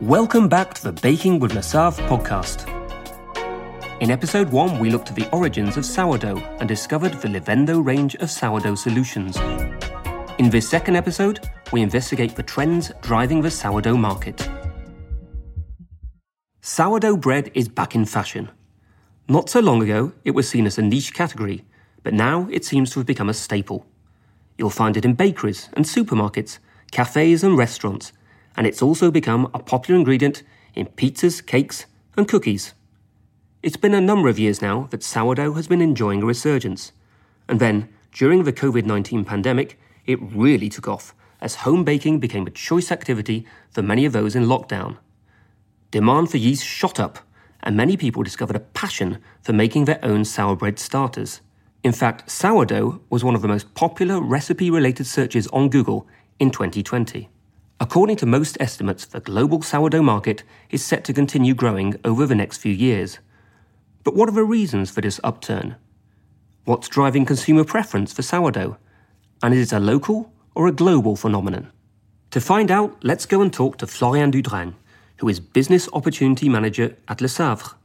Welcome back to the Baking with Savre podcast. In episode 1, we looked at the origins of sourdough and discovered the Livendo range of sourdough solutions. In this second episode, we investigate the trends driving the sourdough market. Sourdough bread is back in fashion. Not so long ago, it was seen as a niche category, but now it seems to have become a staple. You'll find it in bakeries and supermarkets, cafes and restaurants, and it's also become a popular ingredient in pizzas, cakes, and cookies. It's been a number of years now that sourdough has been enjoying a resurgence. And then, during the COVID 19 pandemic, it really took off as home baking became a choice activity for many of those in lockdown. Demand for yeast shot up, and many people discovered a passion for making their own sour bread starters. In fact, sourdough was one of the most popular recipe related searches on Google in 2020. According to most estimates, the global sourdough market is set to continue growing over the next few years. But what are the reasons for this upturn? What's driving consumer preference for sourdough? And is it a local or a global phenomenon? To find out, let's go and talk to Florianne Dudragne, who is Business Opportunity Manager at Lesaffre.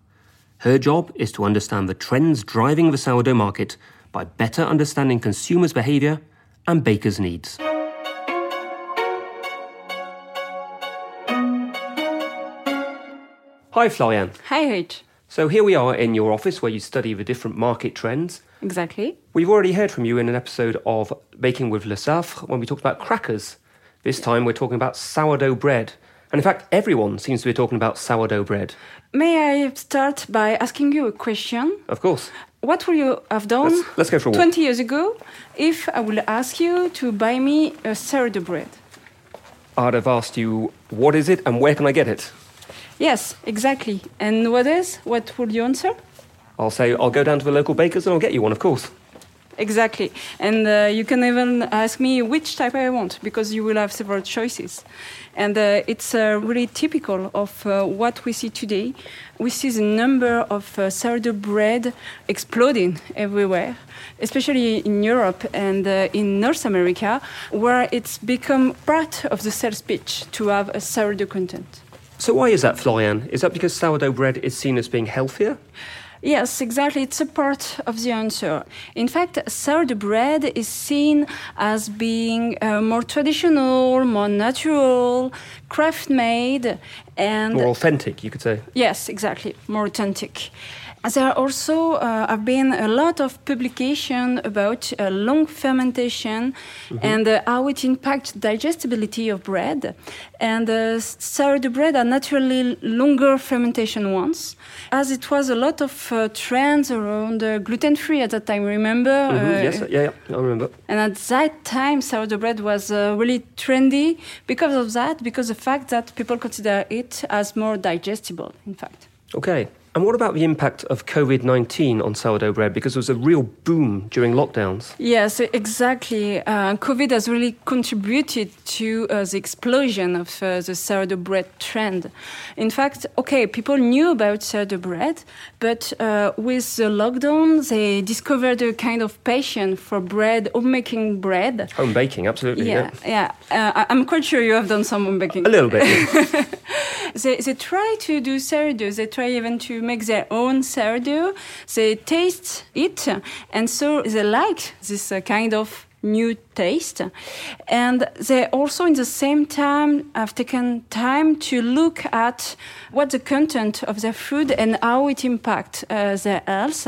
Her job is to understand the trends driving the sourdough market by better understanding consumers' behaviour and bakers' needs. Hi, Florianne. Hi, Rich. So here we are in your office where you study the different market trends. Exactly. We've already heard from you in an episode of Baking with Lesaffre when we talked about crackers. This time we're talking about sourdough bread. And in fact, everyone seems to be talking about sourdough bread. May I start by asking you a question? Of course. What would you have done Let's, let's go for a 20 years ago if I would ask you to buy me a sourdough bread? I'd have asked you, what is it and where can I get it? Yes, exactly. And what is? What would you answer? I'll say, I'll go down to the local bakers and I'll get you one, of course. Exactly. And uh, you can even ask me which type I want because you will have several choices. And uh, it's uh, really typical of uh, what we see today. We see the number of uh, sourdough bread exploding everywhere, especially in Europe and uh, in North America, where it's become part of the sales pitch to have a sourdough content. So why is that, Florianne? Is that because sourdough bread is seen as being healthier? Yes, exactly. It's a part of the answer. In fact, sourdough bread is seen as being uh, more traditional, more natural, craft made, and More authentic, you could say. yes, exactly, more authentic. There also uh, have been a lot of publication about uh, long fermentation and uh, how it impacts digestibility of bread. And uh, sourdough bread are naturally longer fermentation ones, as it was a lot of uh, trends around uh, gluten-free at that time. Remember? Mhm, Uh, yes, yeah, yeah, I remember. and at that time, sourdough bread was uh, really trendy because of that, because the fact that people consider it as more digestible, in fact. Okay. And what about the impact of COVID 19 on sourdough bread? Because there was a real boom during lockdowns. Yes, exactly. Uh, COVID has really contributed to uh, the explosion of uh, the sourdough bread trend. In fact, okay, people knew about sourdough bread, but uh, with the lockdown, they discovered a kind of passion for bread, homemaking bread. Home baking, absolutely. Yeah, yeah. Uh, I- I'm quite sure you have done some home baking. A little bit. yeah. They, they try to do sourdough. They try even to make their own sourdough. They taste it, and so they like this uh, kind of new taste. And they also, in the same time, have taken time to look at what the content of their food and how it impacts uh, their health.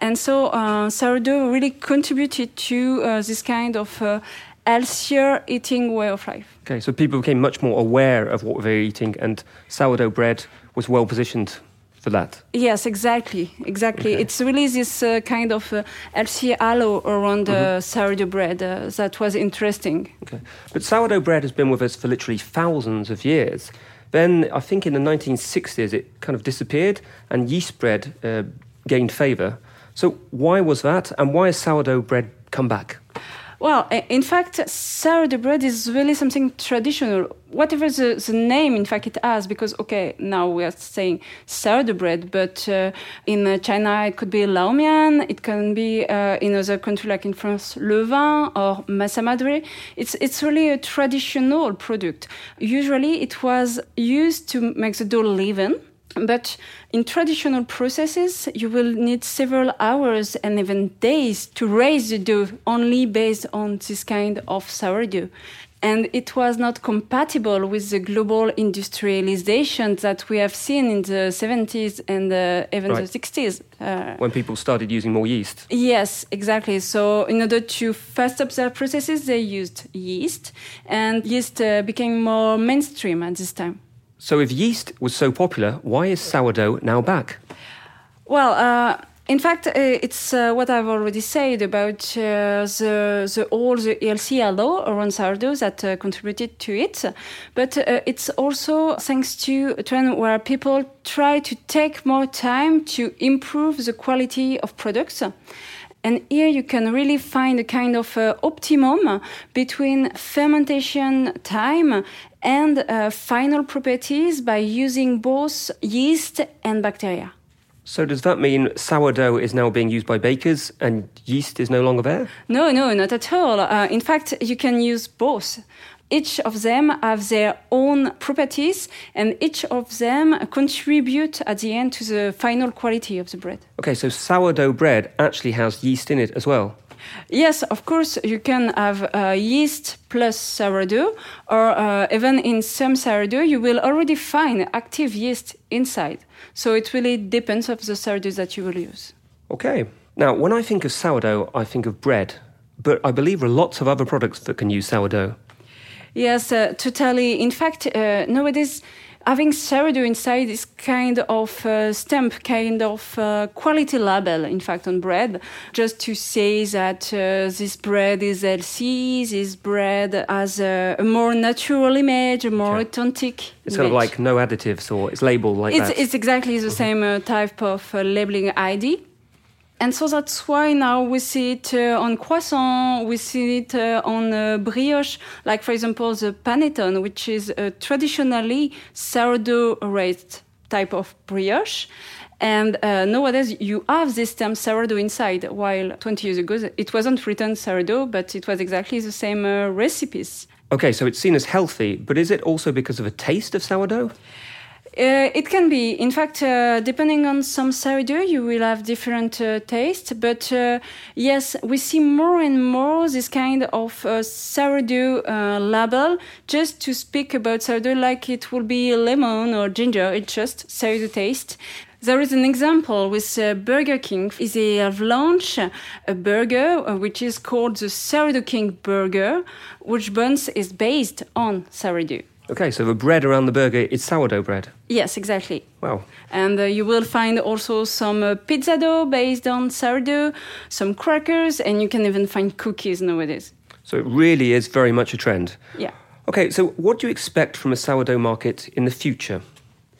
And so uh, sourdough really contributed to uh, this kind of uh, healthier eating way of life. okay, so people became much more aware of what they were eating, and sourdough bread was well positioned for that. Yes, exactly, exactly. Okay. It's really this uh, kind of uh, healthy halo around uh, sourdough bread uh, that was interesting. Okay. But sourdough bread has been with us for literally thousands of years. Then I think in the 1960s it kind of disappeared and yeast bread uh, gained favour. So why was that and why has sourdough bread come back? Well, in fact, sourdough bread is really something traditional. Whatever the, the name, in fact, it has, because, okay, now we are saying sourdough bread, but uh, in uh, China it could be laomian, it can be uh, in other countries like in France, levain or masa madre. It's, it's really a traditional product. Usually it was used to make the dough leaven but in traditional processes, you will need several hours and even days to raise the dough only based on this kind of sourdough. And it was not compatible with the global industrialization that we have seen in the 70s and uh, even right. the 60s. Uh, when people started using more yeast. Yes, exactly. So, in order to fast up their processes, they used yeast, and yeast uh, became more mainstream at this time. So, if yeast was so popular, why is sourdough now back? Well, uh, in fact, uh, it's uh, what I've already said about uh, the, the all the ELC around sourdough that uh, contributed to it. But it's also thanks to a trend where people try to take more time to improve the quality of products. And here you can really find a kind of uh, optimum between fermentation time and uh, final properties by using both yeast and bacteria. So does that mean sourdough is now being used by bakers and yeast is no longer there? No, no, not at all. Uh, in fact, you can use both. Each of them have their own properties, and each of them contribute at the end to the final quality of the bread. Okay, so sourdough bread actually has yeast in it as well. Yes, of course, you can have uh, yeast plus sourdough, or uh, even in some sourdough, you will already find active yeast inside. So it really depends of the sourdough that you will use. Okay. Now, when I think of sourdough, I think of bread, but I believe there are lots of other products that can use sourdough. Yes, uh, totally. In fact, uh, nowadays, having sourdough inside is kind of uh, stamp, kind of uh, quality label, in fact, on bread, just to say that uh, this bread is healthy, this bread has a, a more natural image, a more authentic. It's image. sort of like no additives, or it's labeled like it's, that. It's exactly the mm-hmm. same uh, type of uh, labeling ID. And so that's why now we see it uh, on croissant, we see it uh, on uh, brioche, like for example the panettone, which is a traditionally sourdough raised type of brioche. And uh, nowadays you have this term sourdough inside, while 20 years ago it wasn't written sourdough, but it was exactly the same uh, recipes. Okay, so it's seen as healthy, but is it also because of a taste of sourdough? Uh, it can be. In fact, uh, depending on some sourdough, you will have different uh, taste. But uh, yes, we see more and more this kind of uh, sourdough uh, label just to speak about sourdough like it will be lemon or ginger. It's just sourdough taste. There is an example with uh, Burger King. They have launched a burger which is called the Sourdough King Burger, which buns is based on sourdough. Okay, so the bread around the burger is sourdough bread. Yes, exactly. Wow. And uh, you will find also some uh, pizza dough based on sourdough, some crackers, and you can even find cookies nowadays. So it really is very much a trend. Yeah. Okay, so what do you expect from a sourdough market in the future?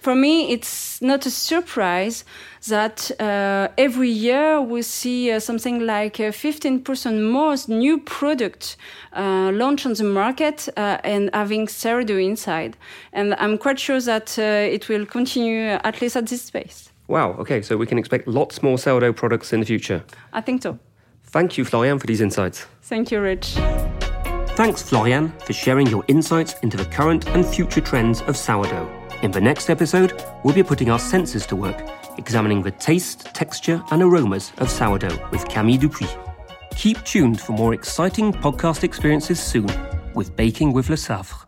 For me, it's not a surprise that uh, every year we see uh, something like uh, 15% more new products uh, launched on the market uh, and having sourdough inside. And I'm quite sure that uh, it will continue at least at this pace. Wow, okay, so we can expect lots more sourdough products in the future. I think so. Thank you, Florianne, for these insights. Thank you, Rich. Thanks, Florianne, for sharing your insights into the current and future trends of sourdough. In the next episode, we'll be putting our senses to work, examining the taste, texture, and aromas of sourdough with Camille Dupuis. Keep tuned for more exciting podcast experiences soon with Baking with Lesaffre.